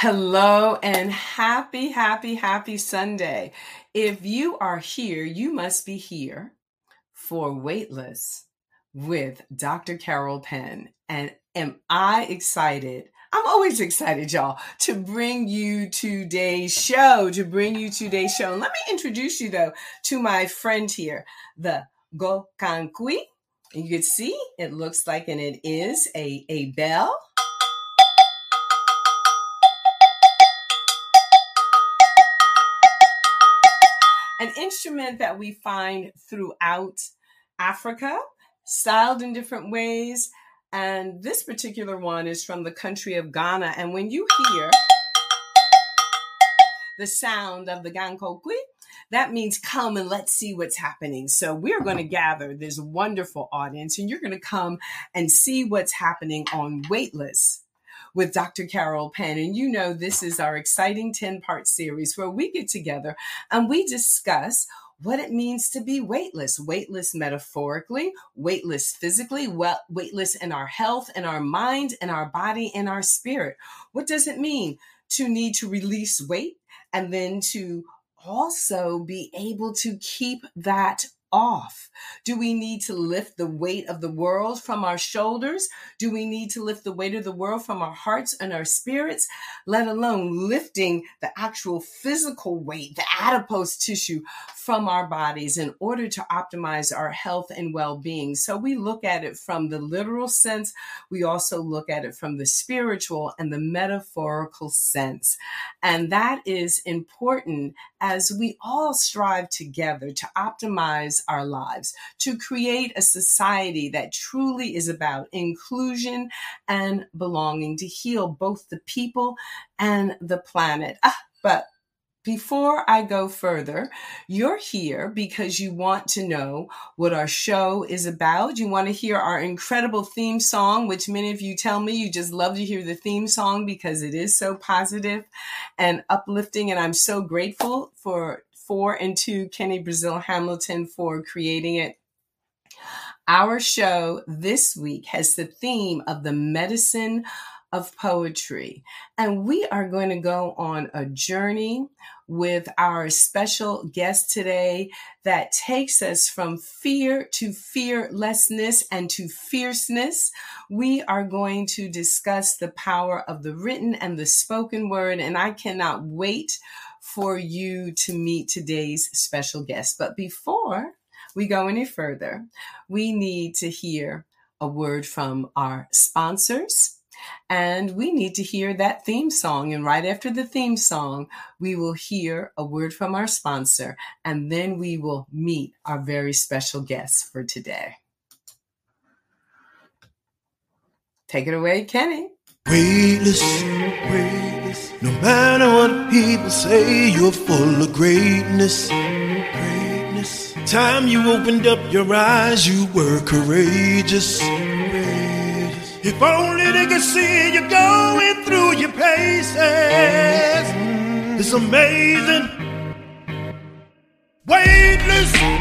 Hello and happy, happy, happy Sunday. If you are here, you must be here for Weightless with Dr. Carol Penn. And am I excited? I'm always excited, y'all, to bring you today's show, to bring you today's show. And let me introduce you, though, to my friend here, the Gokankui. You can see it looks like, and it is a, a bell an instrument that we find throughout Africa, styled in different ways. And this particular one is from the country of Ghana. And when you hear the sound of the gankogui, that means come and let's see what's happening. So we're going to gather this wonderful audience and you're going to come and see what's happening on Weightless with Dr. Carol Penn. And you know, this is our exciting 10 part series where we get together and we discuss what it means to be weightless, weightless metaphorically, weightless physically, weightless in our health, in our mind, in our body, in our spirit. What does it mean to need to release weight and then to also be able to keep that off? Do we need to lift the weight of the world from our shoulders? Do we need to lift the weight of the world from our hearts and our spirits, let alone lifting the actual physical weight, the adipose tissue from our bodies in order to optimize our health and well being? So we look at it from the literal sense. We also look at it from the spiritual and the metaphorical sense. And that is important as we all strive together to optimize our lives, to create a society that truly is about inclusion and belonging, to heal both the people and the planet. Ah, but before I go further, you're here because you want to know what our show is about. You want to hear our incredible theme song, which many of you tell me you just love to hear the theme song because it is so positive and uplifting. And I'm so grateful for four and two Kenny Brazil Hamilton for creating it. Our show this week has the theme of the medicine of poetry. And we are going to go on a journey with our special guest today that takes us from fear to fearlessness and to fierceness. We are going to discuss the power of the written and the spoken word. And I cannot wait for you to meet today's special guest. But before we go any further, we need to hear a word from our sponsors. And we need to hear that theme song. And right after the theme song, we will hear a word from our sponsor. And then we will meet our very special guest for today. Take it away, Kenny. Weightless, weightless. No matter what people say, you're full of greatness. Greatness. Time you opened up your eyes, you were courageous. If only they could see you going through your paces. It's amazing. Weightless.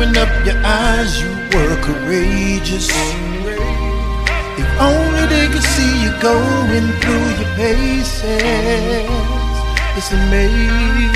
Up your eyes, you were courageous. If only they could see you going through your paces. It's amazing.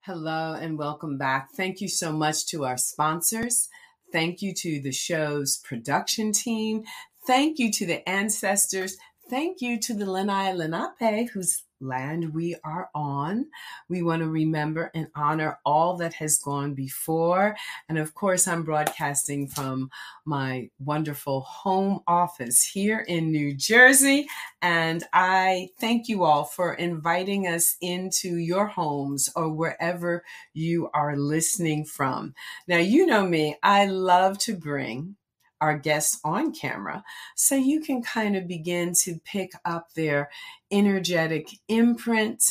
Hello and welcome back. Thank you so much to our sponsors. Thank you to the show's production team. Thank you to the ancestors. Thank you to the Lenni Lenape, whose land we are on. We want to remember and honor all that has gone before. And of course, I'm broadcasting from my wonderful home office here in New Jersey. And I thank you all for inviting us into your homes or wherever you are listening from. Now, you know me, I love to bring our guests on camera so you can kind of begin to pick up their energetic imprint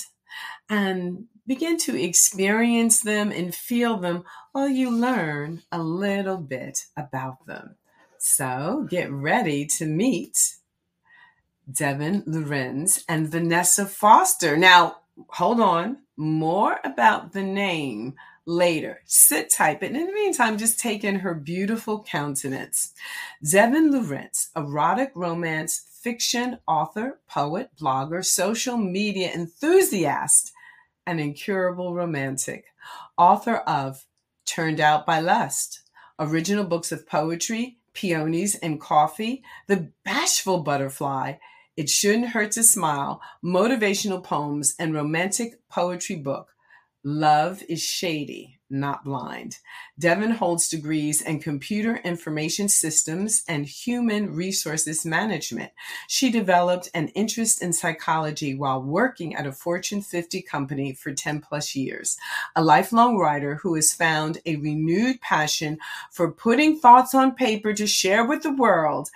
and begin to experience them and feel them while you learn a little bit about them. So get ready to meet Devin Lorenz and Vanessa Foster. Now, hold on, more about the name later. Sit tight, but in the meantime, just take in her beautiful countenance. Devin Lorenz, erotic romance fiction author, poet, blogger, social media enthusiast, and incurable romantic. Author of Turned Out by Lust, original books of poetry, peonies and coffee, The Bashful Butterfly, It Shouldn't Hurt to Smile, motivational poems, and romantic poetry book, Love is Shady not blind. Devin holds degrees in computer information systems and human resources management. She developed an interest in psychology while working at a Fortune 50 company for 10 plus years. A lifelong writer who has found a renewed passion for putting thoughts on paper to share with the world.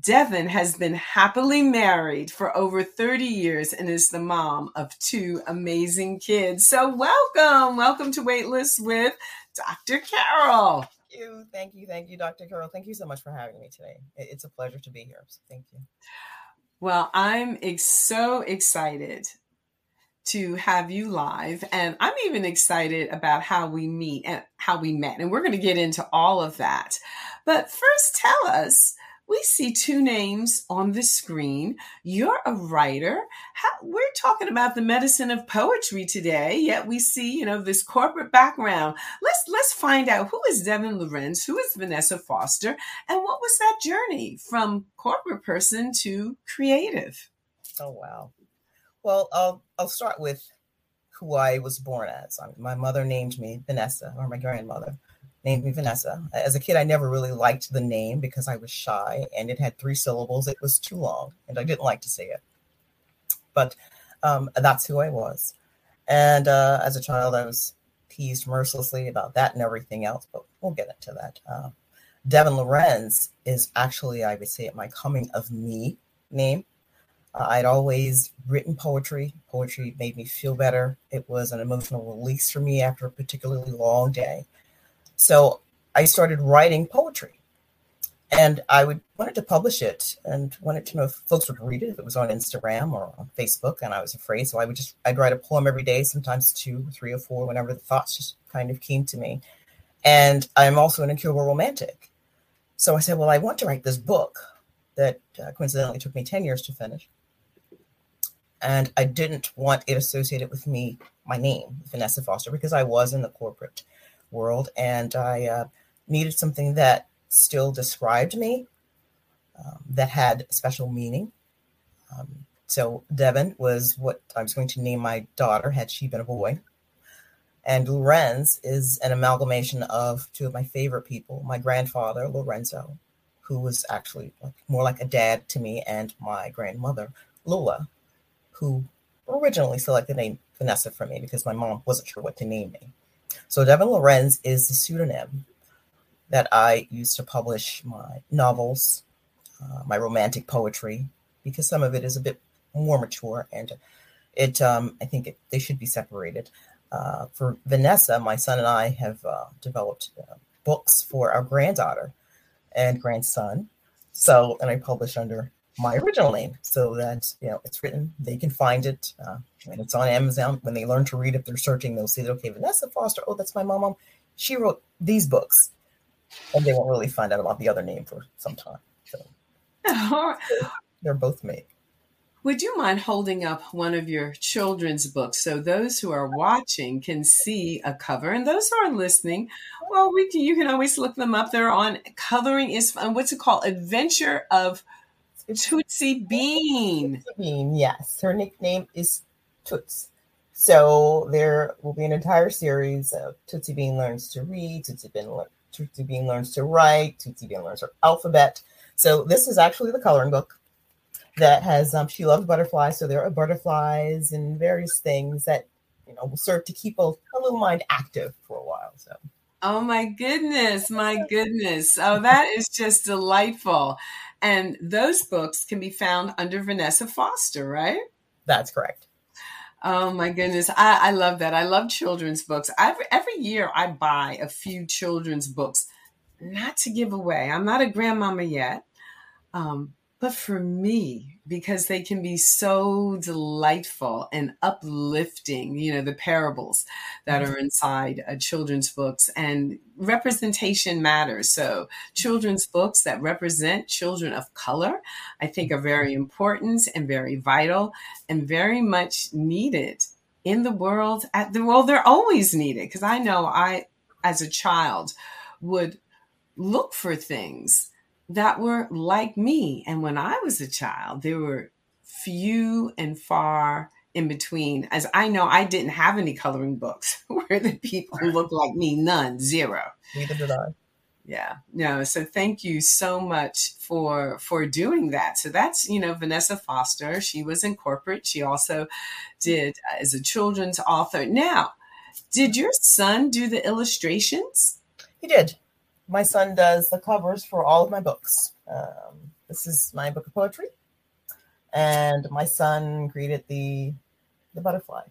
Devin has been happily married for over 30 years and is the mom of two amazing kids. So, welcome. Welcome to Weightless with Dr. Carol. Thank you. Thank you. Thank you, Dr. Carol. Thank you so much for having me today. It's a pleasure to be here. So, thank you. Well, I'm ex- so excited to have you live and I'm even excited about how we meet and how we met and we're going to get into all of that. But first tell us we see two names on the screen. You're a writer. How, we're talking about the medicine of poetry today, yet we see, you know, this corporate background. Let's let's find out who is Devin Lorenz, who is Vanessa Foster, and what was that journey from corporate person to creative? Oh wow. Well, I'll I'll start with who I was born as. My mother named me Vanessa, or my grandmother named me Vanessa. As a kid, I never really liked the name because I was shy and it had three syllables. It was too long and I didn't like to say it. But um, that's who I was. And uh, as a child, I was teased mercilessly about that and everything else, but we'll get into that. Uh, Devin Lorenz is actually, I would say, my coming of me name. Uh, I'd always written poetry. Poetry made me feel better. It was an emotional release for me after a particularly long day. So I started writing poetry. And I would wanted to publish it and wanted to know if folks would read it, if it was on Instagram or on Facebook. And I was afraid. So I would just I'd write a poem every day, sometimes two, three or four, whenever the thoughts just kind of came to me. And I'm also an incurable romantic. So I said, well, I want to write this book that uh, coincidentally took me 10 years to finish. And I didn't want it associated with me, my name, Vanessa Foster, because I was in the corporate world, and I uh, needed something that still described me, um, that had special meaning. Um, so Devin was what I was going to name my daughter had she been a boy. And Lorenz is an amalgamation of two of my favorite people, my grandfather, Lorenzo, who was actually more like a dad to me, and my grandmother, Lula, who originally selected the name Vanessa for me because my mom wasn't sure what to name me. So Devin Lorenz is the pseudonym that I use to publish my novels, uh, my romantic poetry, because some of it is a bit more mature and it um, I think it, they should be separated. Uh, for Vanessa, my son and I have uh, developed uh, books for our granddaughter and grandson. So, and I publish under my original name so that you know it's written they can find it uh, and it's on amazon. When they learn to read if they're searching they'll see that okay vanessa foster oh that's my mom she wrote these books. And they won't really find out about the other name for some time so, so they're both me. Would you mind holding up one of your children's books so those who are watching can see a cover? And those who are listening well we can you can always look them up. They're on coloring is what's it called? Adventure of Tootsie Bean. Tootsie Bean, yes. Her nickname is Toots. So there will be an entire series of Tootsie Bean learns to read, Tootsie Bean, le- Tootsie Bean learns to write, Tootsie Bean learns her alphabet. So this is actually the coloring book that has um, she loves butterflies, so there are butterflies and various things that you know will serve to keep a, a little mind active for a while. So Oh my goodness, my goodness. Oh, that is just delightful. And those books can be found under Vanessa Foster, right? That's correct. Oh my goodness. I, I love that. I love children's books. Every, every year I buy a few children's books, not to give away. I'm not a grandmama yet. Um, but for me, because they can be so delightful and uplifting, you know, the parables that mm-hmm. are inside uh, children's books and representation matters. So, children's books that represent children of color, I think are very important and very vital and very much needed in the world at the well they're always needed because i know i as a child would look for things that were like me. And when I was a child, there were few and far in between. As I know, I didn't have any coloring books where the people looked like me, none, zero. Neither did I. Yeah, no. So thank you so much for for doing that. So that's you know Vanessa Foster. She was in corporate. She also did uh, as a children's author. Now, did your son do the illustrations? He did my son does the covers for all of my books. Um, this is my book of poetry, and my son created the the butterfly.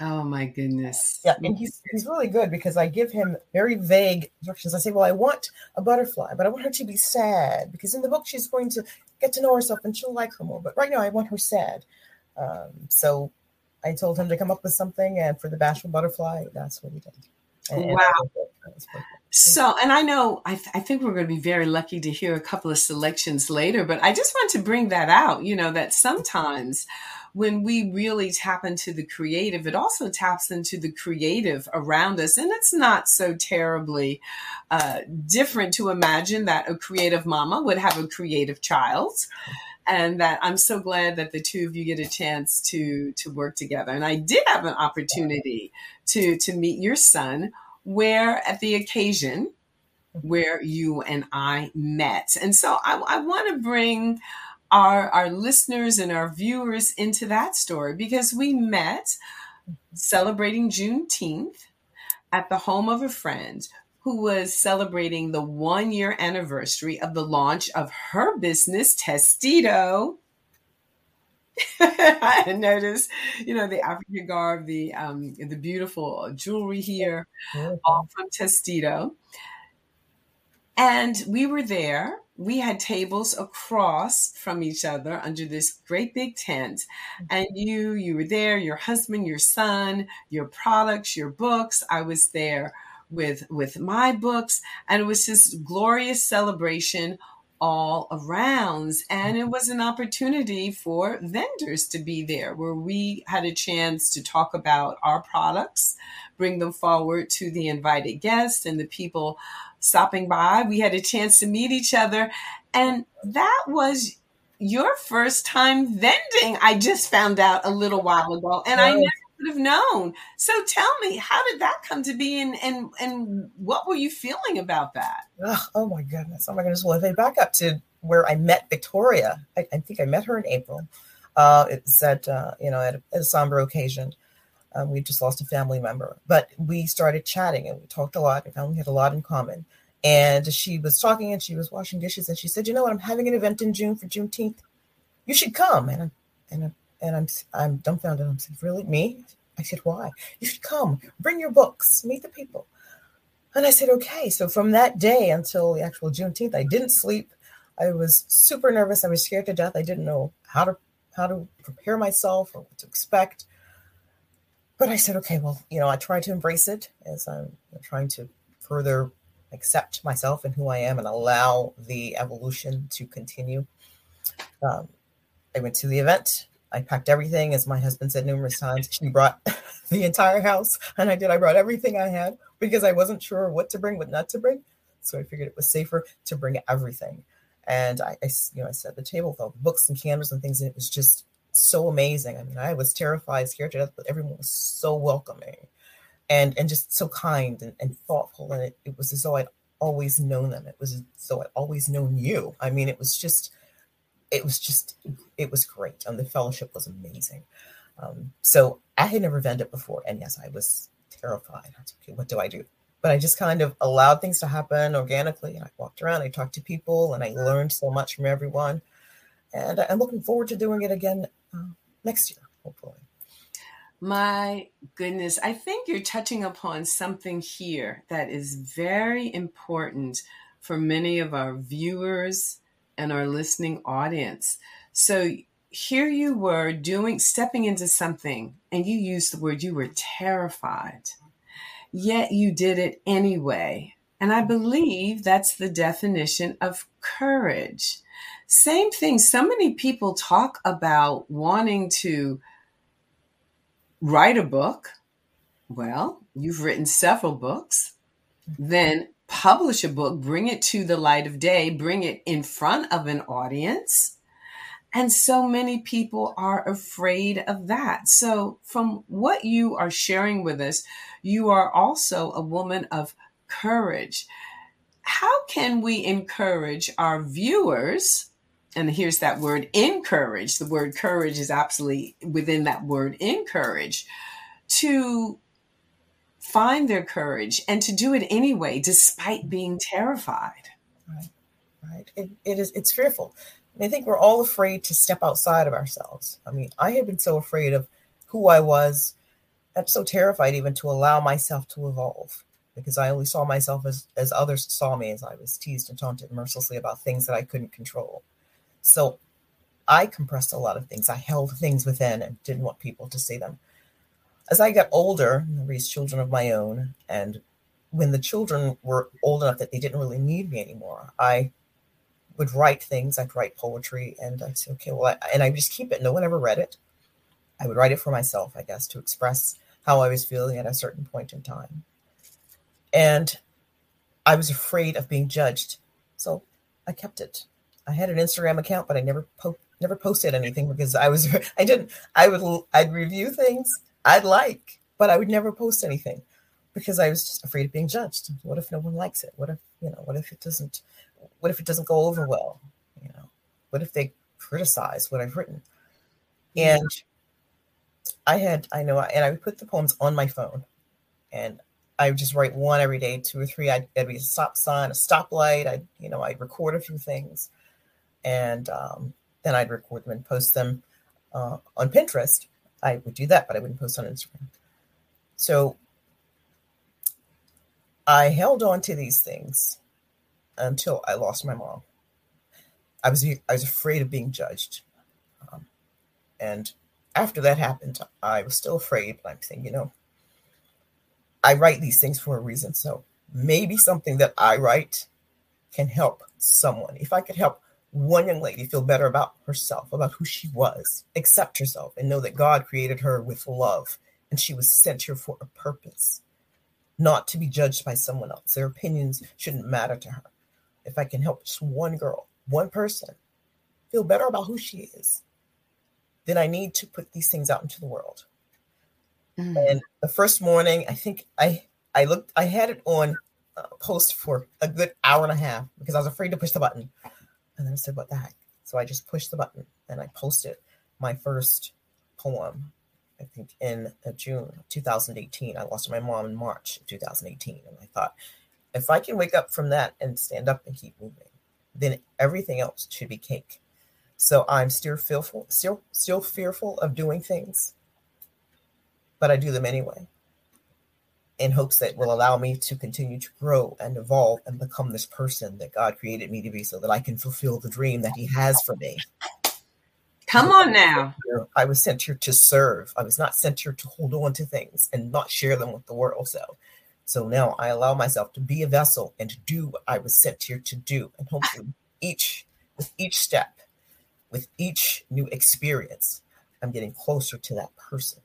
Oh my goodness! Yeah, and he's he's really good because I give him very vague instructions. I say, "Well, I want a butterfly, but I want her to be sad because in the book she's going to get to know herself and she'll like her more. But right now, I want her sad." Um, so I told him to come up with something, and for the bashful butterfly, that's what he did. And, wow! And so, and I know, I, th- I, think we're going to be very lucky to hear a couple of selections later, but I just want to bring that out, you know, that sometimes when we really tap into the creative, it also taps into the creative around us. And it's not so terribly uh, different to imagine that a creative mama would have a creative child. And that I'm so glad that the two of you get a chance to to work together. And I did have an opportunity to to meet your son where at the occasion where you and I met. And so I, I want to bring our, our listeners and our viewers into that story because we met celebrating Juneteenth at the home of a friend who was celebrating the one year anniversary of the launch of her business, Testito. I noticed, you know, the African garb, the um, the beautiful jewelry here, all from Testito. And we were there. We had tables across from each other under this great big tent. And you, you were there, your husband, your son, your products, your books. I was there with with my books. And it was this glorious celebration all around. And it was an opportunity for vendors to be there where we had a chance to talk about our products, bring them forward to the invited guests and the people stopping by. We had a chance to meet each other. And that was your first time vending. I just found out a little while ago. And I never have known. So tell me, how did that come to be, and and and what were you feeling about that? Oh, oh my goodness! Oh my goodness! Well, if I back up to where I met Victoria, I, I think I met her in April. Uh, it's at uh, you know at a, at a somber occasion. Um, we just lost a family member, but we started chatting and we talked a lot. and found we had a lot in common. And she was talking and she was washing dishes and she said, "You know what? I'm having an event in June for Juneteenth. You should come." And and and I'm I'm dumbfounded. I'm saying, really me? I said, why? You should come, bring your books, meet the people. And I said, okay. So from that day until the actual Juneteenth, I didn't sleep. I was super nervous. I was scared to death. I didn't know how to how to prepare myself or what to expect. But I said, okay, well, you know, I tried to embrace it as I'm trying to further accept myself and who I am and allow the evolution to continue. Um, I went to the event. I packed everything, as my husband said numerous times. She brought the entire house, and I did. I brought everything I had because I wasn't sure what to bring, what not to bring. So I figured it was safer to bring everything. And I, I you know, I set the table with all the books and candles and things, and it was just so amazing. I mean, I was terrified, scared to death, but everyone was so welcoming and and just so kind and, and thoughtful. And it, it was as though I'd always known them. It was as though I'd always known you. I mean, it was just it was just it was great and the fellowship was amazing um, so i had never vended before and yes i was terrified I was, okay what do i do but I just kind of allowed things to happen organically. And I walked around, I talked to people, and I learned so much from everyone. And I'm looking forward to doing it again uh, next year, hopefully. My goodness, I think you're touching upon something here that is very important for many of our viewers and our listening audience. So here you were doing, stepping into something, and you used the word you were terrified, yet you did it anyway. And I believe that's the definition of courage. Same thing. So many people talk about wanting to write a book. Well, you've written several books. Then publish a book, bring it to the light of day, bring it in front of an audience. And so many people are afraid of that. So, from what you are sharing with us, you are also a woman of courage. How can we encourage our viewers? And here's that word encourage. The word courage is absolutely within that word encourage to find their courage and to do it anyway, despite being terrified. Right, right. It, it is. It's fearful. I think we're all afraid to step outside of ourselves. I mean, I had been so afraid of who I was. I'm so terrified even to allow myself to evolve because I only saw myself as, as others saw me as I was teased and taunted mercilessly about things that I couldn't control. So I compressed a lot of things. I held things within and didn't want people to see them as I got older, I raised children of my own, and when the children were old enough that they didn't really need me anymore, I would write things. I'd write poetry, and I'd say, okay, well, I, and I just keep it. No one ever read it. I would write it for myself, I guess, to express how I was feeling at a certain point in time. And I was afraid of being judged, so I kept it. I had an Instagram account, but I never po- never posted anything because I was I didn't I would I'd review things I'd like, but I would never post anything because I was just afraid of being judged. What if no one likes it? What if you know? What if it doesn't? What if it doesn't go over well? You know, what if they criticize what I've written? And I had, I know, and I would put the poems on my phone, and I would just write one every day, two or three. I'd, it'd be a stop sign, a stoplight. I'd, you know, I'd record a few things, and um, then I'd record them and post them uh, on Pinterest. I would do that, but I wouldn't post on Instagram. So I held on to these things until I lost my mom. I was I was afraid of being judged, um, and after that happened, I was still afraid. But I'm saying, you know, I write these things for a reason. So maybe something that I write can help someone. If I could help one young lady feel better about herself, about who she was, accept herself, and know that God created her with love and she was sent here for a purpose, not to be judged by someone else. Their opinions shouldn't matter to her. If I can help just one girl, one person feel better about who she is, then I need to put these things out into the world. Mm. And the first morning, I think I I looked I had it on uh, post for a good hour and a half because I was afraid to push the button. And then I said, what the heck? So I just pushed the button and I posted my first poem, I think in uh, June 2018. I lost my mom in March of 2018. And I thought, if I can wake up from that and stand up and keep moving, then everything else should be cake. So I'm still fearful, still still fearful of doing things, but I do them anyway in hopes that will allow me to continue to grow and evolve and become this person that God created me to be so that I can fulfill the dream that He has for me. Come on now. I was sent here to serve. I was not sent here to hold on to things and not share them with the world. So, so now I allow myself to be a vessel and to do what I was sent here to do. And hopefully, each with each step, with each new experience, I'm getting closer to that person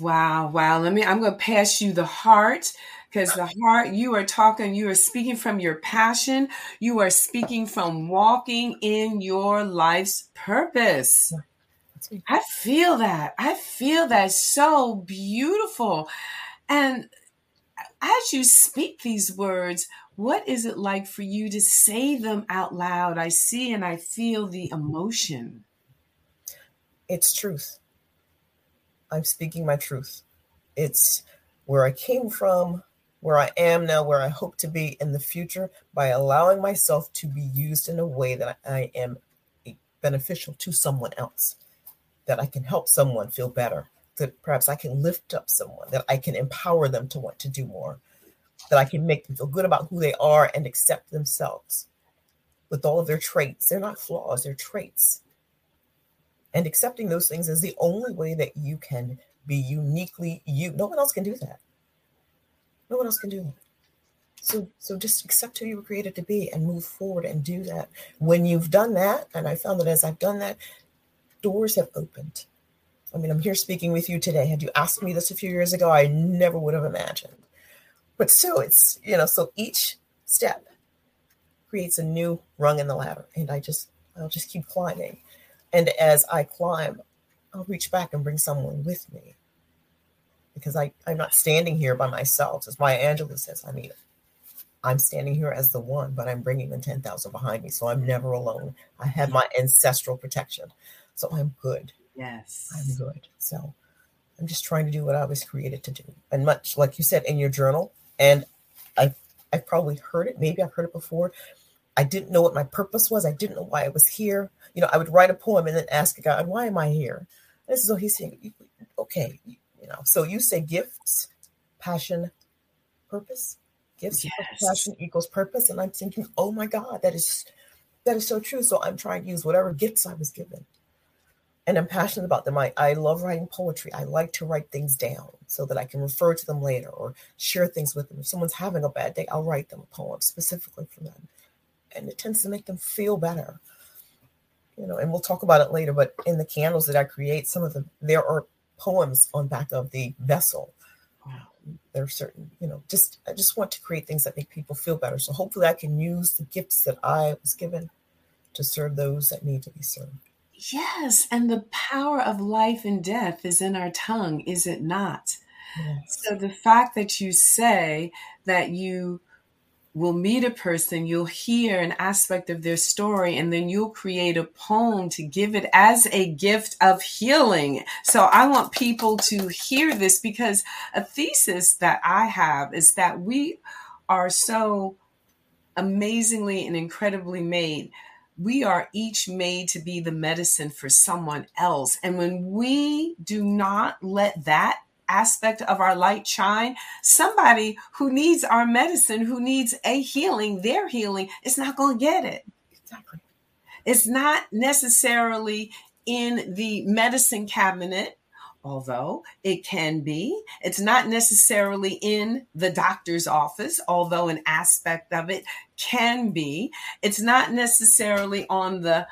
Wow, wow. Let me, I'm going to pass you the heart because the heart, you are talking, you are speaking from your passion. You are speaking from walking in your life's purpose. I feel that. I feel that so beautiful. And as you speak these words, what is it like for you to say them out loud? I see and I feel the emotion. It's truth I'm speaking my truth. It's where I came from, where I am now, where I hope to be in the future by allowing myself to be used in a way that I am beneficial to someone else, that I can help someone feel better, that perhaps I can lift up someone, that I can empower them to want to do more, that I can make them feel good about who they are and accept themselves with all of their traits. They're not flaws, they're traits. And accepting those things is the only way that you can be uniquely you. No one else can do that. No one else can do that. So, so just accept who you were created to be and move forward and do that. When you've done that, and I found that as I've done that, doors have opened. I mean, I'm here speaking with you today. Had you asked me this a few years ago, I never would have imagined. But still, it's, you know, so each step creates a new rung in the ladder. And I just, I'll just keep climbing. And as I climb, I'll reach back and bring someone with me because I, I'm not standing here by myself. As Maya Angelou says, I mean, I'm standing here as the one, but I'm bringing the 10,000 behind me. So I'm never alone. I have my ancestral protection. So I'm good. Yes. I'm good. So I'm just trying to do what I was created to do. And much like you said in your journal, and I I've probably heard it, maybe I've heard it before. I didn't know what my purpose was. I didn't know why I was here. You know, I would write a poem and then ask God, why am I here? This is what he's saying. Okay, you know. So you say gifts, passion, purpose. Gifts, yes. passion equals purpose, and I'm thinking, oh my God, that is that is so true. So I'm trying to use whatever gifts I was given, and I'm passionate about them. I I love writing poetry. I like to write things down so that I can refer to them later or share things with them. If someone's having a bad day, I'll write them a poem specifically for them, and it tends to make them feel better you know, and we'll talk about it later, but in the candles that I create, some of them, there are poems on back of the vessel. Wow. There are certain, you know, just, I just want to create things that make people feel better. So hopefully I can use the gifts that I was given to serve those that need to be served. Yes. And the power of life and death is in our tongue, is it not? Yes. So the fact that you say that you will meet a person, you'll hear an aspect of their story, and then you'll create a poem to give it as a gift of healing. So I want people to hear this because a thesis that I have is that we are so amazingly and incredibly made. We are each made to be the medicine for someone else. And when we do not let that aspect of our light shine, somebody who needs our medicine, who needs a healing, their healing, is not going to get it. Exactly. It's not necessarily in the medicine cabinet, although it can be. It's not necessarily in the doctor's office, although an aspect of it can be. It's not necessarily on the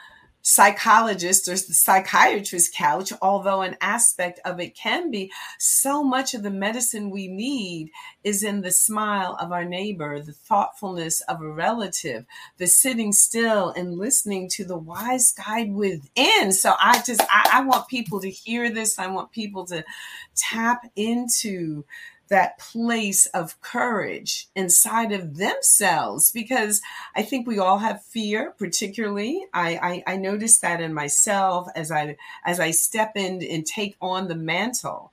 psychologist or the psychiatrist couch, although an aspect of it can be, so much of the medicine we need is in the smile of our neighbor, the thoughtfulness of a relative, the sitting still and listening to the wise guide within. So I just, I, I want people to hear this. I want people to tap into that place of courage inside of themselves because I think we all have fear, particularly. I, I, I noticed that in myself as I as I step in and take on the mantle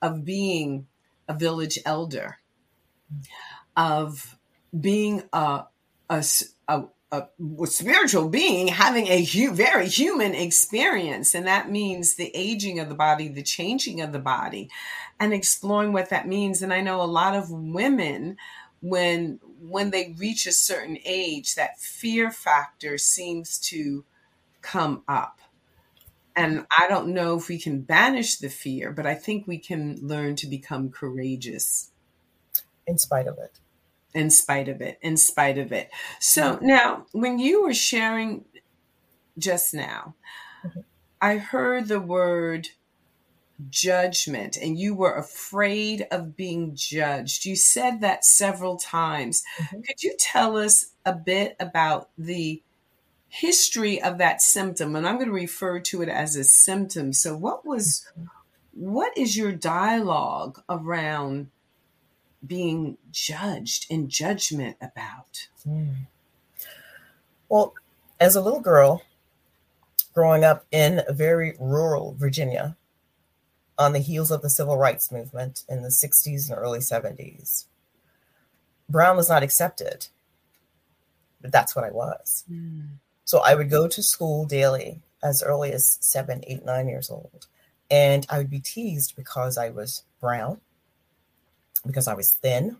of being a village elder, of being a, a, a a, spiritual being having a hu- very human experience. And that means the aging of the body, the changing of the body, and exploring what that means. And I know a lot of women, when when they reach a certain age, that fear factor seems to come up. And I don't know if we can banish the fear, but I think we can learn to become courageous. In spite of it in spite of it, in spite of it. So now, when you were sharing just now, mm-hmm. I heard the word judgment and you were afraid of being judged. You said that several times. Mm-hmm. Could you tell us a bit about the history of that symptom? And I'm going to refer to it as a symptom. So what was mm-hmm. what is your dialogue around being judged in judgment about? Mm. Well, as a little girl, growing up in very rural Virginia, on the heels of the civil rights movement in the 60s and early 70s, brown was not accepted. But that's what I was. Mm. So I would go to school daily as early as seven, eight, nine years old. And I would be teased because I was brown, because I was thin,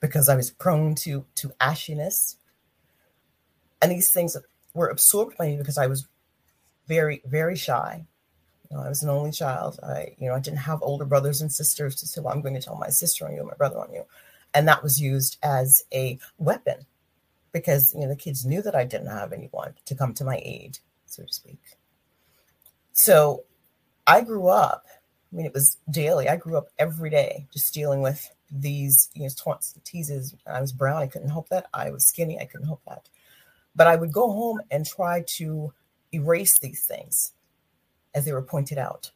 because I was prone to to ashiness. And these things were absorbed by me because I was very, very shy. You know, I was an only child. I, you know, I didn't have older brothers and sisters to say, well, I'm going to tell my sister on you, my brother on you. And that was used as a weapon because, you know, the kids knew that I didn't have anyone to come to my aid, so to speak. So I grew up, I mean, it was daily. I grew up every day just dealing with these, you know, taunts and teases. I was brown. I couldn't help that. I was skinny. I couldn't help that. But I would go home and try to erase these things as they were pointed out.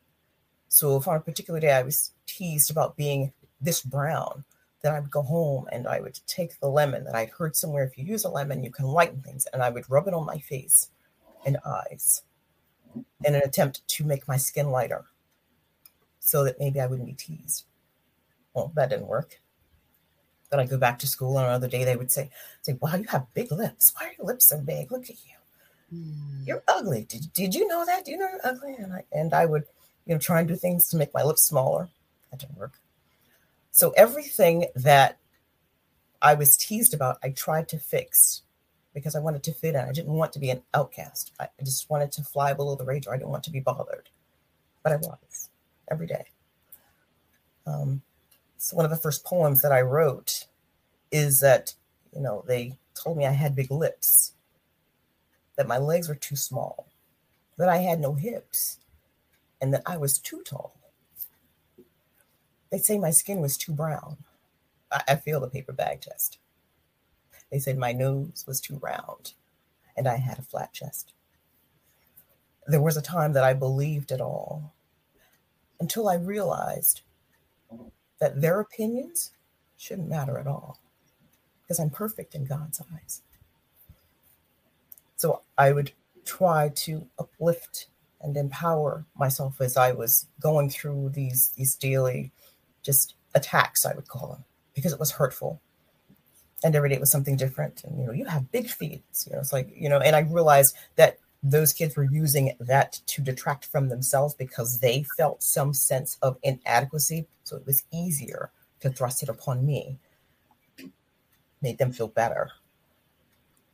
So if on a particular day I was teased about being this brown, then I would go home and I would take the lemon that I'd heard somewhere if you use a lemon, you can lighten things, and I would rub it on my face and eyes in an attempt to make my skin lighter so that maybe I wouldn't be teased. Well, that didn't work. Then I go back to school and another day, they would say, say, Wow, you have big lips. Why are your lips so big? Look at you. Mm. You're ugly. Did, did you know that? Do you know you're ugly? And I and I would, you know, try and do things to make my lips smaller. That didn't work. So everything that I was teased about, I tried to fix because I wanted to fit in. I didn't want to be an outcast. I just wanted to fly below the radar. I didn't want to be bothered. But I was every day. Um, so one of the first poems that I wrote is that, you know, they told me I had big lips that my legs were too small, that I had no hips, and that I was too tall. They say my skin was too brown. I, I failed the paper bag test. They said my nose was too round, and I had a flat chest. There was a time that I believed it all until I realized that their opinions shouldn't matter at all because I'm perfect in God's eyes. So I would try to uplift and empower myself as I was going through these these daily just attacks, I would call them, because it was hurtful. And every day it was something different. And you know, you have big feet. You know, it's like, you know, and I realized that those kids were using that to detract from themselves because they felt some sense of inadequacy. So it was easier to thrust it upon me, made them feel better.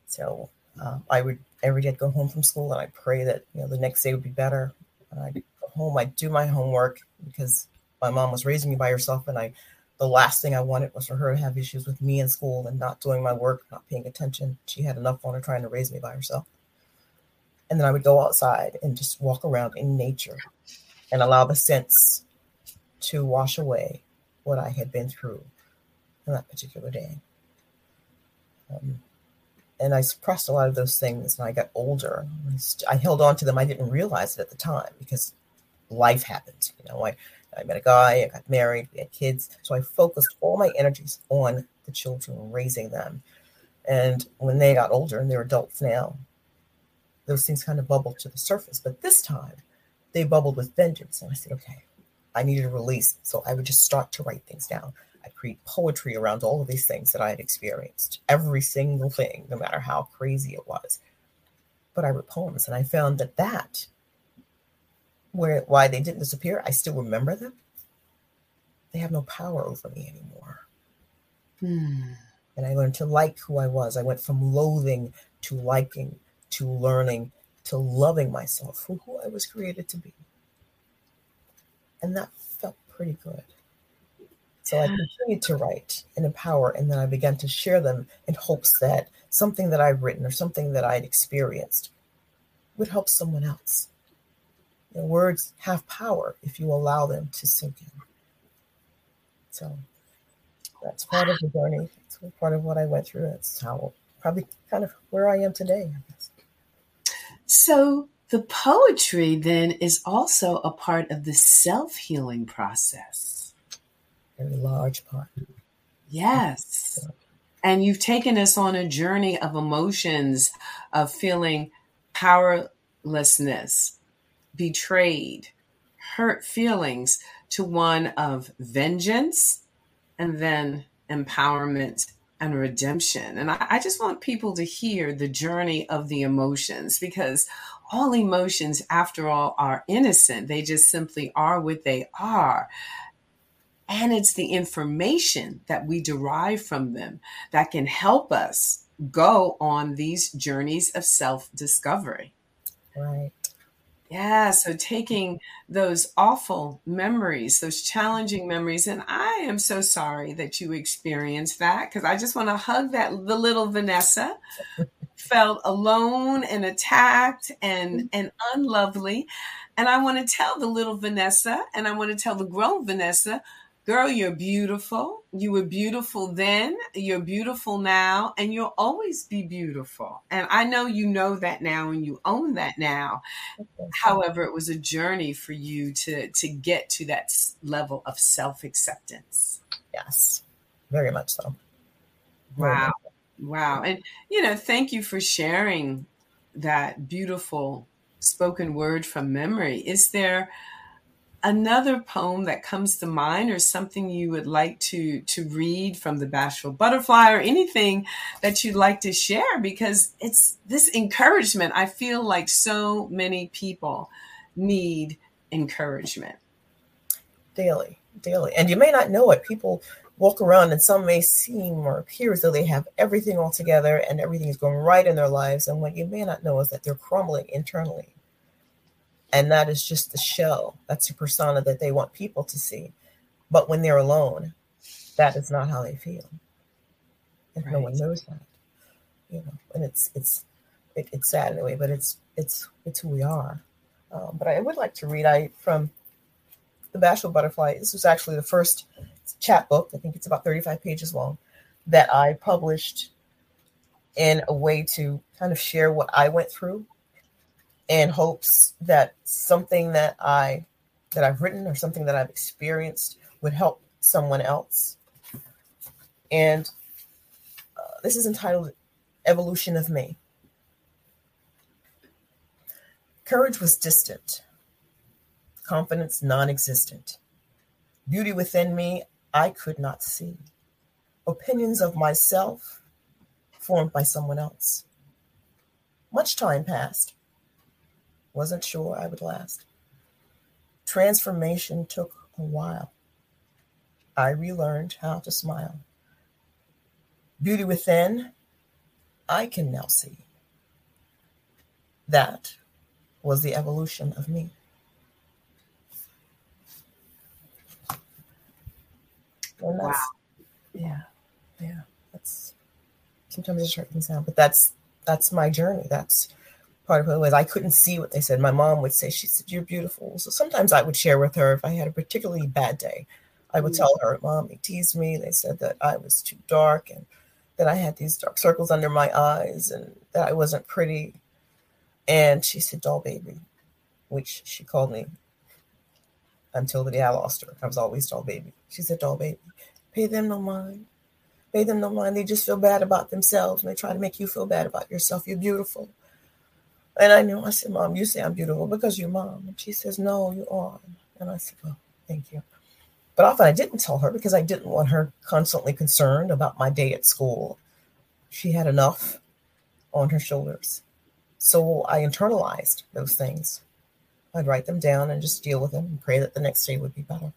So um, I would every day I'd go home from school and I pray that you know the next day would be better. And I'd go home, I'd do my homework because my mom was raising me by herself, and I the last thing I wanted was for her to have issues with me in school and not doing my work, not paying attention. She had enough on her trying to raise me by herself. And then I would go outside and just walk around in nature and allow the scents to wash away what I had been through on that particular day. Um, and I suppressed a lot of those things. And I got older. I held on to them. I didn't realize it at the time because life happened. You know, I, I met a guy, I got married, we had kids. So I focused all my energies on the children, raising them. And when they got older and they're adults now, those things kind of bubbled to the surface. But this time, they bubbled with vengeance. And I said, okay, I needed a release. So I would just start to write things down. I create poetry around all of these things that I had experienced, every single thing, no matter how crazy it was. But I wrote poems, and I found that that, where why they didn't disappear, I still remember them. They have no power over me anymore. Hmm. And I learned to like who I was. I went from loathing to liking to learning to loving myself for who I was created to be. And that felt pretty good. So I continued to write and empower, and then I began to share them in hopes that something that I've written or something that I'd experienced would help someone else. The words have power if you allow them to sink in. So that's part of the journey. It's part of what I went through. That's how probably kind of where I am today. So the poetry then is also a part of the self healing process very large part. Yes. And you've taken us on a journey of emotions, of feeling powerlessness, betrayed, hurt feelings, to one of vengeance and then empowerment, and redemption. And I, I just want people to hear the journey of the emotions because all emotions, after all, are innocent. They just simply are what they are. And it's the information that we derive from them that can help us go on these journeys of self discovery. Right. Yeah, so taking those awful memories, those challenging memories, and I am so sorry that you experienced that because I just want to hug that the little Vanessa. Felt alone and attacked and mm-hmm. and unlovely, and I want to tell the little Vanessa and I want to tell the grown Vanessa Girl, you're beautiful. You were beautiful then, you're beautiful now, and you'll always be beautiful. And I know you know that now and you own that now. However, it was a journey for you to to get to that level of self-acceptance. Yes. Very much so. Wow. Wow. And you know, thank you for sharing that beautiful spoken word from memory. Is there another poem that comes to mind or something you would like to to read from the bashful butterfly or anything that you'd like to share because it's this encouragement i feel like so many people need encouragement. Daily daily. And you may not know it. People walk around and some may seem or appear as though they have everything all together and everything is going right in their lives. And what you may not know is that they're crumbling internally and that is just the shell. That's the persona that they want people to see. But when they're alone, that is not how they feel. And right. no one knows that. You know, and it's it's it, it's sad in a way, but it's it's it's who we are. Um, but I would like to read I from the Bashful Butterfly. This was actually the first chapbook. I think it's about 35 pages long that I published in a way to kind of share what I went through in hopes that something that I that I've written or something that I've experienced would help someone else. And uh, this is entitled Evolution of Me. Courage was distant, confidence non existent. Beauty within me I could not see. Opinions of myself formed by someone else. Much time passed. Wasn't sure I would last. Transformation took a while. I relearned how to smile. Beauty within, I can now see. That was the evolution of me. wow. Yeah, yeah. That's sometimes it's hurting sound, but that's that's my journey. That's part of it was I couldn't see what they said. My mom would say, She said, You're beautiful. So sometimes I would share with her if I had a particularly bad day. I would mm. tell her, Mom, they teased me. They said that I was too dark and that I had these dark circles under my eyes and that I wasn't pretty. And she said, Doll baby, which she called me until the day I lost her. I was always doll baby. She said, Doll baby, pay them no mind. Pay them no mind. They just feel bad about themselves and they try to make you feel bad about yourself. You're beautiful. And I knew, I said, Mom, you say I'm beautiful because you're mom. And she says, No, you are. And I said, Well, thank you. But often I didn't tell her because I didn't want her constantly concerned about my day at school. She had enough on her shoulders. So I internalized those things. I'd write them down and just deal with them and pray that the next day would be better.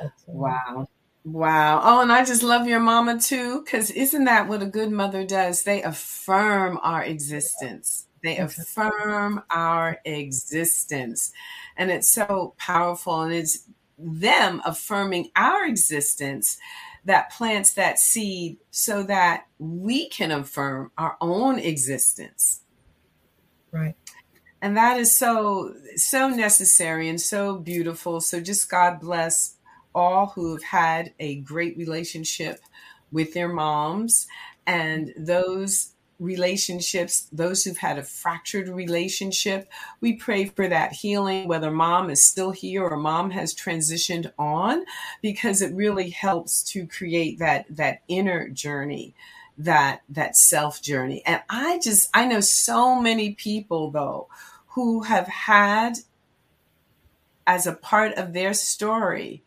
Um, wow. Wow. Oh, and I just love your mama too, because isn't that what a good mother does? They affirm our existence. They affirm our existence. And it's so powerful. And it's them affirming our existence that plants that seed so that we can affirm our own existence. Right. And that is so, so necessary and so beautiful. So just God bless all who've had a great relationship with their moms and those relationships, those who've had a fractured relationship, we pray for that healing, whether mom is still here or mom has transitioned on, because it really helps to create that that inner journey, that that self journey. And I just I know so many people though who have had as a part of their story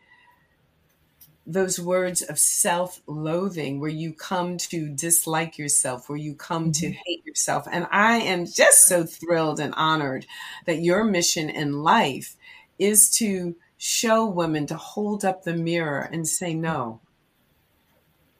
those words of self loathing where you come to dislike yourself, where you come to Mhm. hate yourself. And I am just so thrilled and honored that your mission in life is to show women to hold up the mirror and say, no.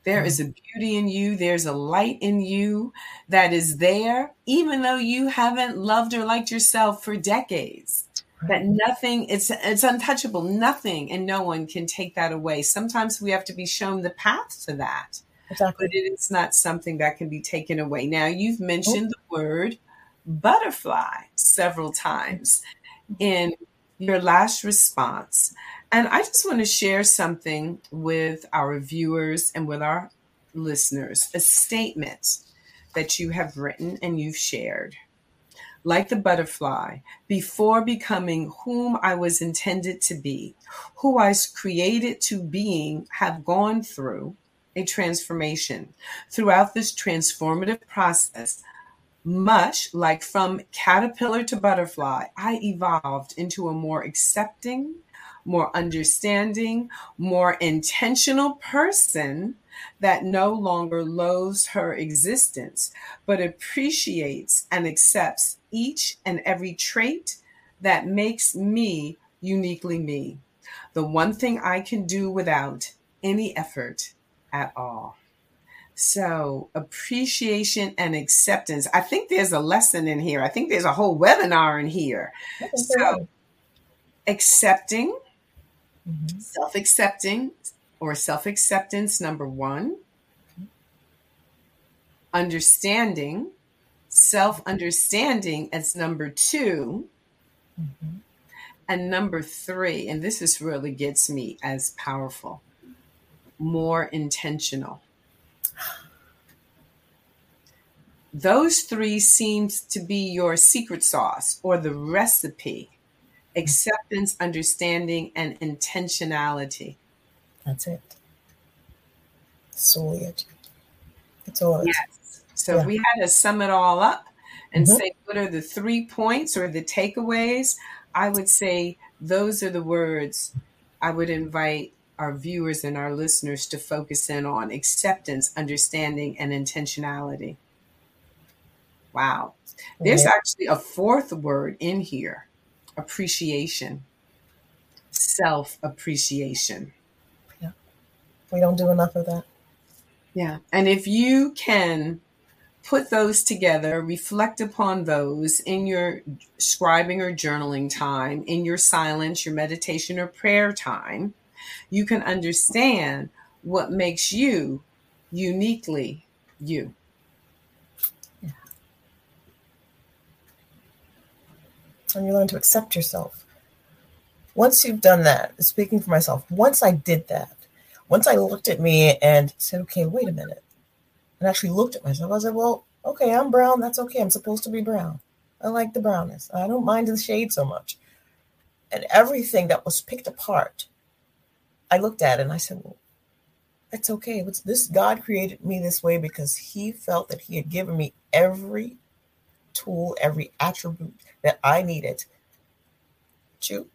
There is a beauty in you. There's a light in you that is there, even though you haven't loved or liked yourself for decades that nothing it's it's untouchable. Nothing and no one can take that away. Sometimes we have to be shown the path to that Exactly. but it is not something that can be taken away. Now you've mentioned the word butterfly several times in your last response and i just want to share something with our viewers and with our listeners a statement that you have written and you've shared like the butterfly, before becoming whom I was intended to be, who I was created to being, have gone through a transformation. Throughout this transformative process, much like from caterpillar to butterfly, I evolved into a more accepting, more understanding, more intentional person that no longer loathes her existence, but appreciates and accepts each and every trait that makes me uniquely me. The one thing I can do without any effort at all. So, appreciation and acceptance. I think there's a lesson in here. I think there's a whole webinar in here. So-. Accepting, Mhm. self accepting or self acceptance, number one. Understanding, self understanding as number two. Mhm. And number three, and this is really gets me as powerful, more intentional. Those three seems to be your secret sauce or the recipe. Acceptance, understanding, and intentionality. That's it. Solely it. It's all it. Yes. So if we had to sum it all up and Mhm. say what are the three points or the takeaways, I would say those are the words I would invite our viewers and our listeners to focus in on acceptance, understanding, and intentionality. Wow. There's Yeah. actually a fourth word in here appreciation, self appreciation. Yeah. We don't do enough of that. Yeah. And if you can put those together, reflect upon those in your scribing or journaling time, in your silence, your meditation or prayer time, you can understand what makes you uniquely you. And you learn to accept yourself. Once you've done that, speaking for myself, once I did that, once I looked at me and said, okay, wait a minute, and actually looked at myself, I said, well, okay, I'm brown. That's okay. I'm supposed to be brown. I like the brownness. I don't mind the shade so much. And everything that was picked apart, I looked at and I said, well, that's okay. What's this? God created me this way because He felt that He had given me every tool, every attribute that I needed to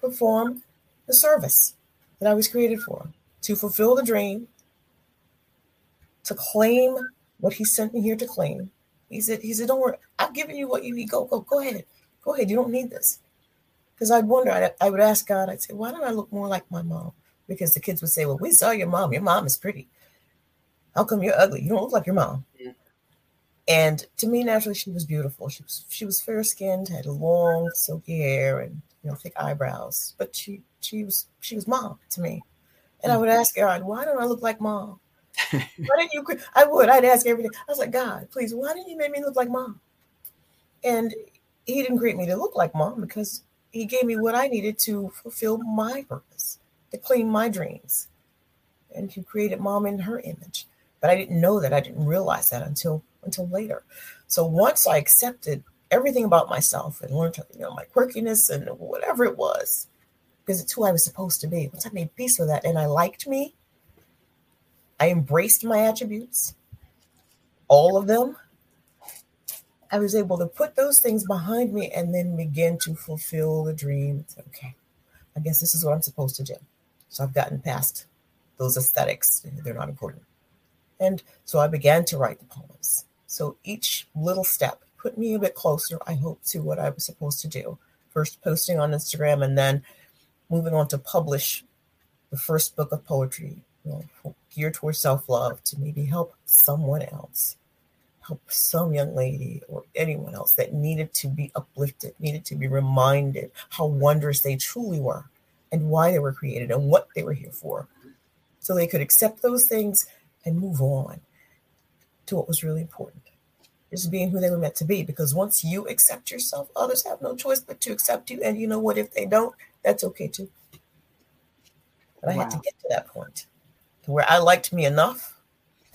perform the service that I was created for, to fulfill the dream, to claim what He sent me here to claim. He said, He said, Don't worry, I've given you what you need. Go, go, go ahead. Go ahead. You don't need this. Because I'd wonder, I'd, I would ask God, I'd say, Why don't I look more like my mom? Because the kids would say, Well, we saw your mom. Your mom is pretty. How come you're ugly? You don't look like your mom. Yeah. And to me, naturally, she was beautiful. She was she was fair skinned, had long silky hair and you know thick eyebrows. But she she was she was mom to me. And I would mm-hmm. ask God, why don't I look like mom? Why didn't you? cre- I would. I'd ask everything. I was like, God, please, why didn't you make me look like mom? And He didn't create me to look like mom because He gave me what I needed to fulfill my purpose, to claim my dreams, and He created mom in her image. But I didn't know that. I didn't realize that until until later. So once I accepted everything about myself and learned, you know, my quirkiness and whatever it was, because it's who I was supposed to be. Once I made peace with that and I liked me, I embraced my attributes, all of them. I was able to put those things behind me and then begin to fulfill the dream. It's okay. I guess this is what I'm supposed to do. So I've gotten past those aesthetics, they're not important. And so I began to write the poems. So each little step put me a bit closer, I hope, to what I was supposed to do. First posting on Instagram and then moving on to publish the first book of poetry, geared towards self-love to maybe help someone else, help some young lady or anyone else that needed to be uplifted, needed to be reminded how wondrous they truly were and why they were created and what they were here for. So they could accept those things and move on to what was really important just being who they were meant to be. Because once you accept yourself, others have no choice but to accept you. And you know what? If they don't, that's okay too. But I wow. had to get to that point where I liked me enough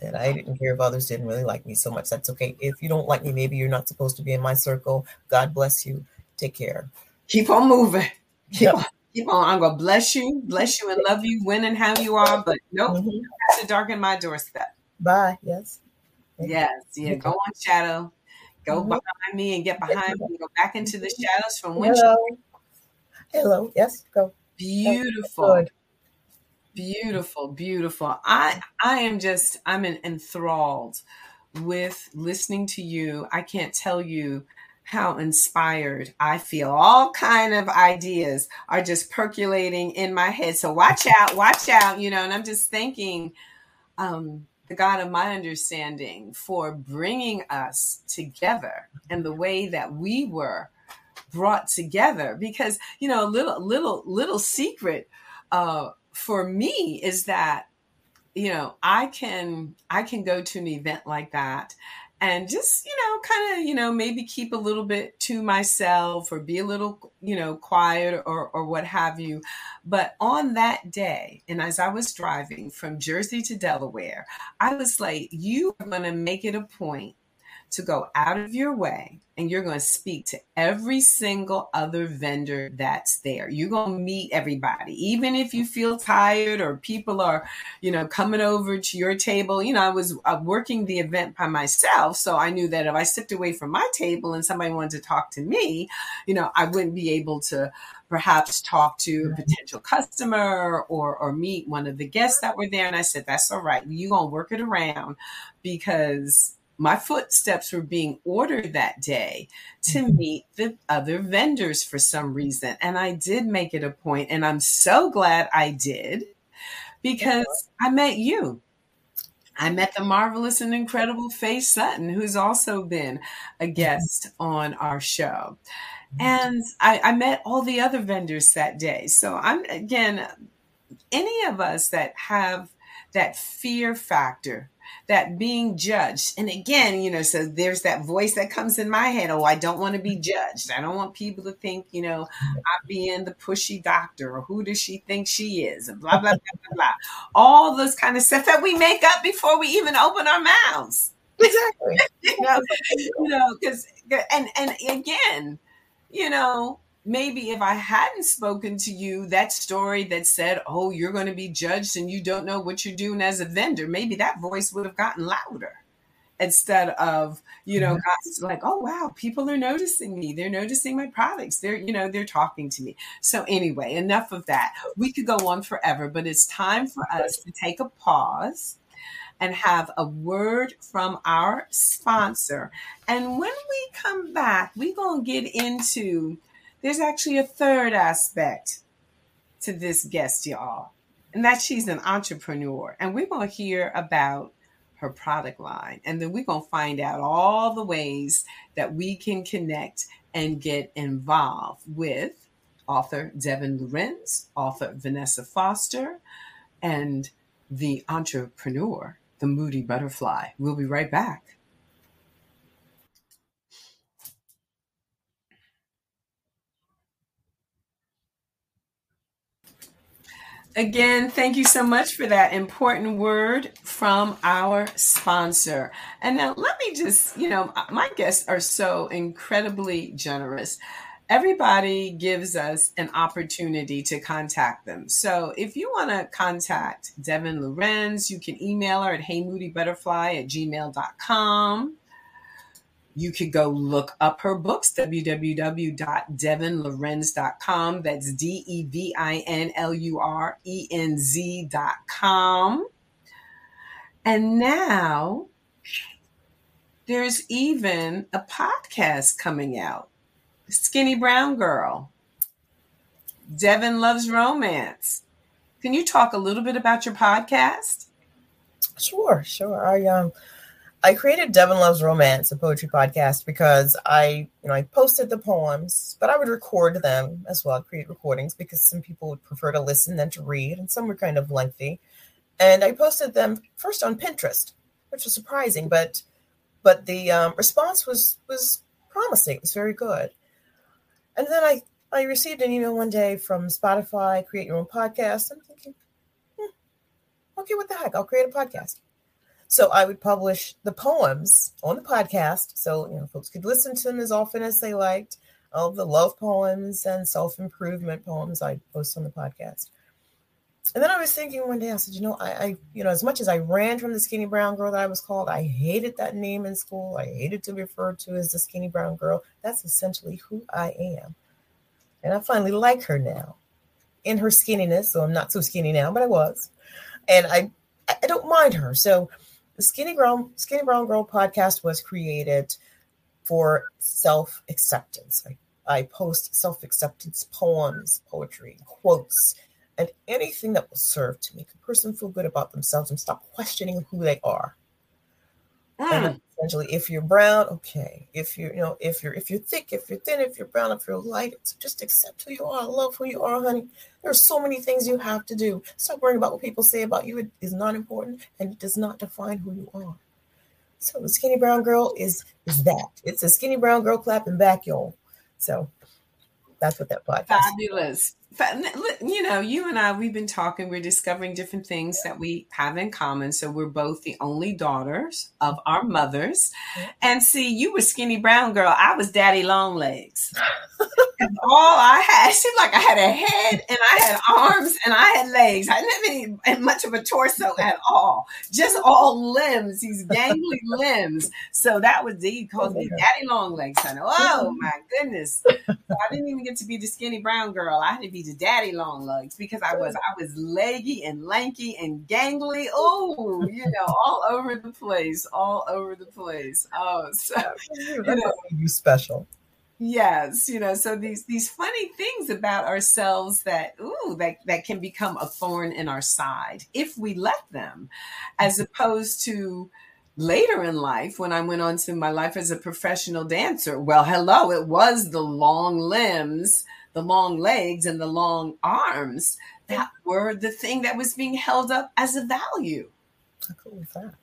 that I didn't care if others didn't really like me so much. That's okay. If you don't like me, maybe you're not supposed to be in my circle. God bless you. Take care. Keep on moving. Keep yep. on. Keep on. I'm gonna bless you, bless you, and love you when and how you are. But nope, mm-hmm. have to darken my doorstep. Bye. Yes. Yes. Yeah. Go on, shadow. Go mm-hmm. behind me and get behind me. Go back into the shadows from which. Hello. Hello. Yes. Go. Beautiful. Beautiful, beautiful. I I am just I'm enthralled with listening to you. I can't tell you how inspired I feel. All kind of ideas are just percolating in my head. So watch out, watch out, you know, and I'm just thanking um the God of my understanding for bringing us together and the way that we were brought together because you know a little little little secret uh for me is that you know i can i can go to an event like that and just you know kind of you know maybe keep a little bit to myself or be a little you know quiet or or what have you. But on that day and as i was driving from jersey to delaware i was like you are going to make it a point to go out of your way and you're going to speak to every single other vendor that's there. You're going to meet everybody, even if you feel tired or people are, you know, coming over to your table. You know, I was uh, working the event by myself, so I knew that if I stepped away from my table and somebody wanted to talk to me, you know, I wouldn't be able to perhaps talk to a potential customer or or meet one of the guests that were there. And I said, that's all right. You're going to work it around because my footsteps were being ordered that day to mm-hmm. meet the other vendors for some reason. And I did make it a point, and I'm so glad I did because I met you. I met the marvelous and incredible Faye Sutton, who's also been a mm-hmm. guest on our show. Mm-hmm. And I, I met all the other vendors that day. So I'm, again, any of us that have that fear factor that being judged. And again, you know, so there's that voice that comes in my head. Oh, I don't want to be judged. I don't want people to think, you know, I'm being the pushy doctor or who does she think she is and blah, blah, blah, blah, blah. All those kind of stuff that we make up before we even open our mouths. Exactly. you know, you know, because, and, and again, you know, maybe if I hadn't spoken to you, that story that said, oh, you're going to be judged and you don't know what you're doing as a vendor, maybe that voice would have gotten louder instead of, you know, mm-hmm. like, oh, wow, people are noticing me. They're noticing my products. They're, you know, they're talking to me. So, anyway, enough of that. We could go on forever, but it's time for us to take a pause and have a word from our sponsor. And when we come back, we're going to get into there's actually a third aspect to this guest, y'all, and that she's an entrepreneur. And we're going to hear about her product line. And then we're going to find out all the ways that we can connect and get involved with author Devin Lorenz, author Vanessa Foster, and the entrepreneur, the Moody Butterfly. We'll be right back. Again, thank you so much for that important word from our sponsor. And now let me just, you know, my guests are so incredibly generous. Everybody gives us an opportunity to contact them. So if you want to contact Devin Lorenz, you can email her at heymoodybutterfly at gmail.com. You could go look up her books, www.devinlorenz.com. That's D E V I N L U R E N Z.com. And now there's even a podcast coming out Skinny Brown Girl. Devin Loves Romance. Can you talk a little bit about your podcast? Sure, sure. I um I created Devin Loves Romance, a poetry podcast, because I, you know, I posted the poems, but I would record them as well, create recordings because some people would prefer to listen than to read, and some were kind of lengthy. And I posted them first on Pinterest, which was surprising, but but the um, response was was promising. It was very good. And then I I received an email one day from Spotify, create your own podcast. I'm thinking, hmm, okay, what the heck? I'll create a podcast. So I would publish the poems on the podcast, so you know folks could listen to them as often as they liked. All the love poems and self improvement poems I post on the podcast. And then I was thinking one day, I said, you know, I, I, you know, as much as I ran from the skinny brown girl that I was called, I hated that name in school. I hated to be referred to as the skinny brown girl. That's essentially who I am. And I finally like her now in her skinniness. So I'm not so skinny now, but I was. And I, I don't mind her. So the Skinny Brown Skinny Brown Girl podcast was created for self acceptance. I, I post self acceptance poems, poetry, quotes, and anything that will serve to make a person feel good about themselves and stop questioning who they are. Mm. And essentially, if you're brown, okay. If you're, you know, if you're if you're thick, if you're thin, if you're brown, if you're light, just accept who you are. Love who you are, honey. There's so many things you have to do. Stop worrying about what people say about you. It is not important and it does not define who you are. So the skinny brown girl is is that. It's a skinny brown girl clapping back, y'all. So that's what that podcast. Is. Fabulous you know, you and I, we've been talking, we're discovering different things that we have in common. So we're both the only daughters of our mothers. Mm-hmm. And see, you were skinny brown girl. I was daddy long legs. all I had, seemed like I had a head and I had arms and I had legs. I didn't have any, much of a torso at all, just all limbs, these gangly limbs. So that was, he called me daddy long legs, honey. Oh my goodness. So I didn't even get to be the skinny brown girl. I had to be the daddy long legs because I was, I was leggy and lanky and gangly. Oh, you know, all over the place, all over the place. Oh, so, you know, you special. Yes, you know, so these these funny things about ourselves that ooh that that can become a thorn in our side if we let them, as opposed to later in life when I went on to my life as a professional dancer. Well, hello, it was the long limbs, the long legs, and the long arms that were the thing that was being held up as a value. How cool is that?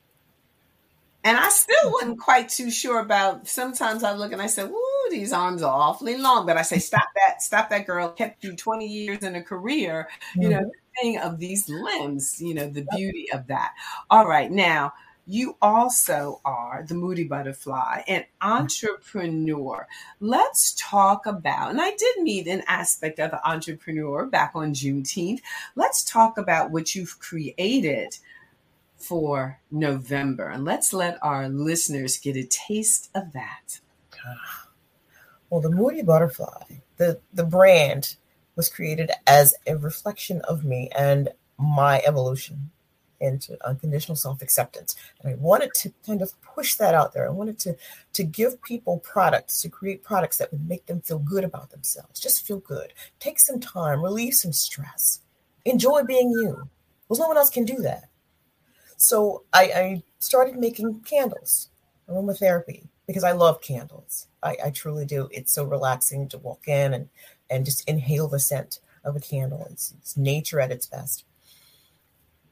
And I still wasn't quite too sure about. Sometimes I look and I said, "Ooh, these arms are awfully long." But I say, "Stop that! Stop that, girl! Kept you twenty years in a career. You know, mm-hmm. the thing of these limbs. You know, the beauty of that. All right, now." You also are the Moody Butterfly, an entrepreneur. Let's talk about, and I did meet an aspect of an entrepreneur back on Juneteenth. Let's talk about what you've created for November. And let's let our listeners get a taste of that. Well, the Moody Butterfly, the, the brand was created as a reflection of me and my evolution into unconditional self-acceptance and i wanted to kind of push that out there i wanted to to give people products to create products that would make them feel good about themselves just feel good take some time relieve some stress enjoy being you well no one else can do that so I, I started making candles, aromatherapy, because I love candles. I, I, truly do. It's so relaxing to walk in and, and just inhale the scent of a candle. It's, it's nature at its best.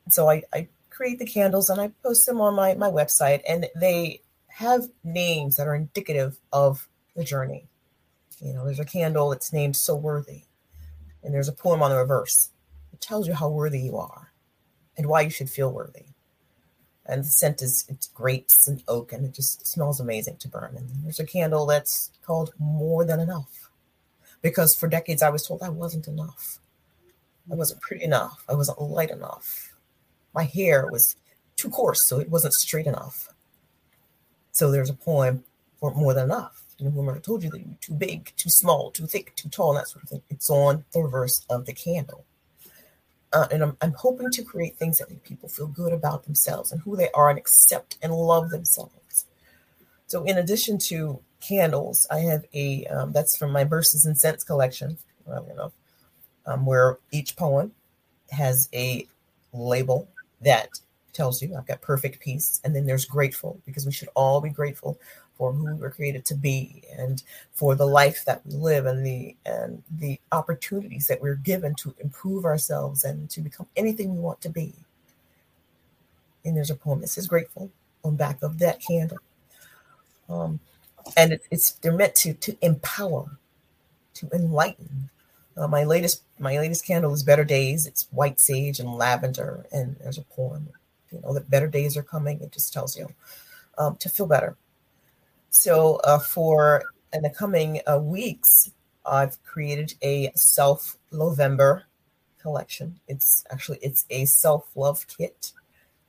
So I, I create the candles and I post them on my, my website, and they have names that are indicative of the journey. You know, there's a candle that's named So Worthy, and there's a poem on the reverse. It tells you how worthy you are and why you should feel worthy. And the scent is it's grapes and oak and it just smells amazing to burn. And there's a candle that's called more than enough because for decades i was told i wasn't enough. I wasn't pretty enough. I wasn't light enough my hair was too coarse so it wasn't straight enough so there's a poem for more than enough. You know, whoever told you that you're too big, too small, too thick, too tall, and that sort of thing. It's on the reverse of the candle. Uh, and I'm, I'm hoping to create things that make people feel good about themselves and who they are and accept and love themselves. So, in addition to candles, I have a um, that's from my Verses and Scents collection, well, um, where each poem has a label that tells you I've got perfect peace, and then there's grateful because we should all be grateful for who we were created to be and for the life that we live and the and the opportunities that we're given to improve ourselves and to become anything we want to be. And there's a poem that says grateful on back of that candle. Um, and it, it's they're meant to to empower, to enlighten. Uh, my latest my latest candle is Better Days. It's white sage and lavender, and there's a poem, you know, that better days are coming. It just tells you um, to feel better, so uh, for in the coming uh, weeks, I've created a self November collection. It's actually it's a self love kit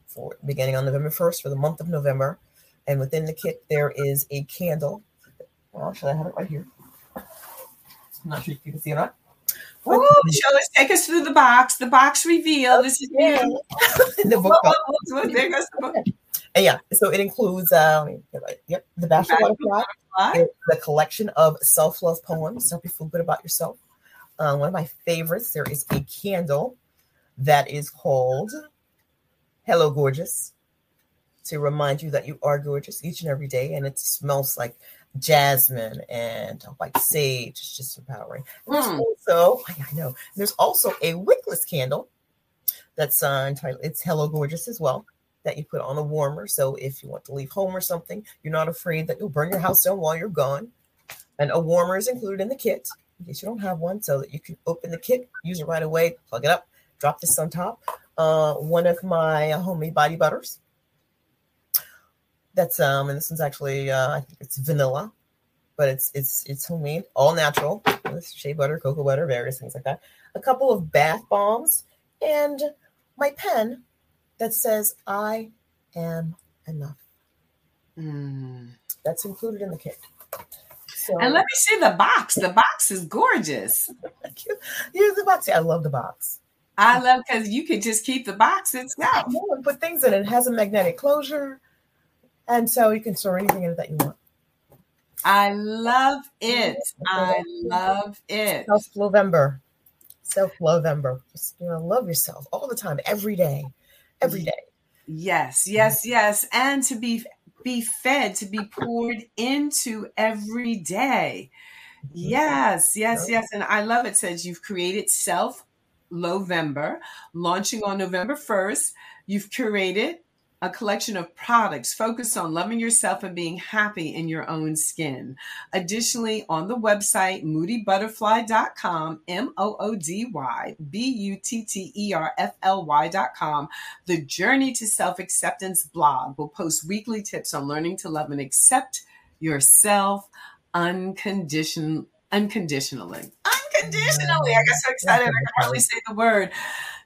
for beginning on November first for the month of November, and within the kit there is a candle. Well, should I have it right here? I'm not sure if you can see it or not. Show us, take us through the box. The box reveal. This is you. the book. There goes the book. And yeah, so it includes um, yep, the Bashful Butterfly. The collection of self-love poems to help you feel good about yourself. Uh, one of my favorites, there is a candle that is called Hello Gorgeous to remind you that you are gorgeous each and every day, and it smells like jasmine and white sage. It's just empowering. And there's Mm. also, I I know, there's also a wickless candle that's uh, entitled It's Hello Gorgeous as well that you put on a warmer. So if you want to leave home or something, you're not afraid that you'll burn your house down while you're gone. And a warmer is included in the kit in case you don't have one, so that you can open the kit, use it right away, plug it up, drop this on top. Uh, one of my homemade body butters. That's um, and this one's actually uh, I think it's vanilla, but it's it's it's homemade, all natural, with shea butter, cocoa butter, various things like that. A couple of bath bombs, and my pen that says "I am enough." Mm. That's included in the kit. So And let me see the box. The box is gorgeous. here's the box. I love the box. I love because you could just keep the box itself. No one put things in it. It has a magnetic closure, and so you can store anything in it that you want. I love it. I love it. Self November, self November. Just you know, love yourself all the time, every day, every day. Yes, yes, yes. And to be be fed, to be poured into every day. Mm-hmm. Yes, yes, yes. And I love it. Says you've created self November, launching on November 1st. You've curated a collection of products focused on loving yourself and being happy in your own skin. Additionally, on the website moodybutterfly.com, M O O D Y B U T T E R F L Y.com, the Journey to Self Acceptance blog will post weekly tips on learning to love and accept yourself uncondition, unconditionally. Unconditionally. I got so excited I could hardly say the word.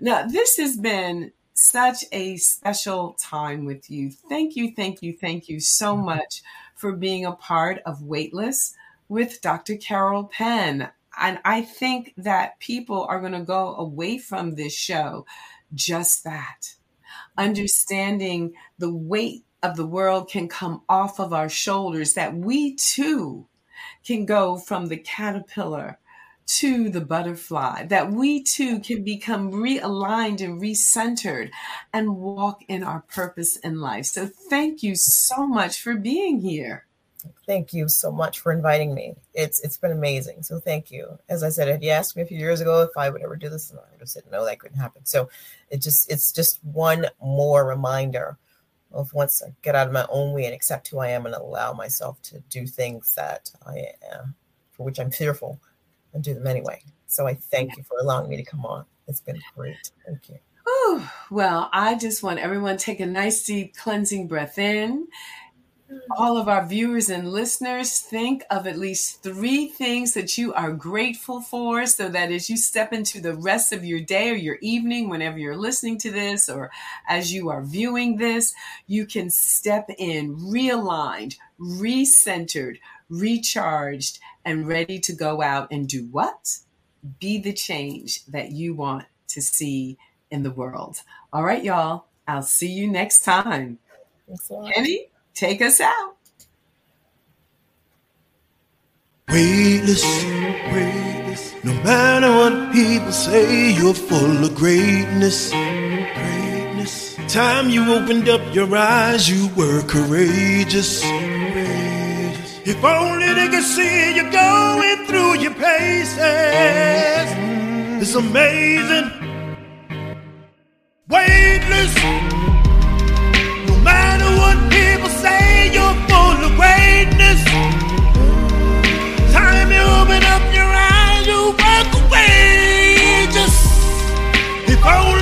Now, this has been such a special time with you. Thank you, thank you, thank you so mm-hmm. much for being a part of Weightless with Dr. Carol Penn. And I think that people are going to go away from this show just that, understanding the weight of the world can come off of our shoulders, that we too can go from the caterpillar to the butterfly, that we too can become realigned and recentered and walk in our purpose in life. So, thank you so much for being here. Thank you so much for inviting me. It's it's been amazing. So thank you. As I said, if you asked me a few years ago if I would ever do this, and I would have said no, that couldn't happen. So it just it's just one more reminder of once I get out of my own way and accept who I am and allow myself to do things that I am for which I'm fearful and do them anyway. So I thank you for allowing me to come on. It's been great. Thank you. Whew. Well, I just want everyone to take a nice deep cleansing breath in all of our viewers and listeners think of at least three things that you are grateful for so that as you step into the rest of your day or your evening, whenever you're listening to this or as you are viewing this, you can step in realigned, recentered, recharged, and ready to go out and do what? Be the change that you want to see in the world. All right, y'all. I'll see you next time. Thanks a lot. Kenny, take us out. Weightless, weightless. No matter what people say, you're full of greatness. Greatness. Time you opened up your eyes, you were courageous. If only they could see you going through your paces. It's amazing. Weightless. No matter what people say, you're full of greatness. Time you open up your eyes, you walk away. Just if only.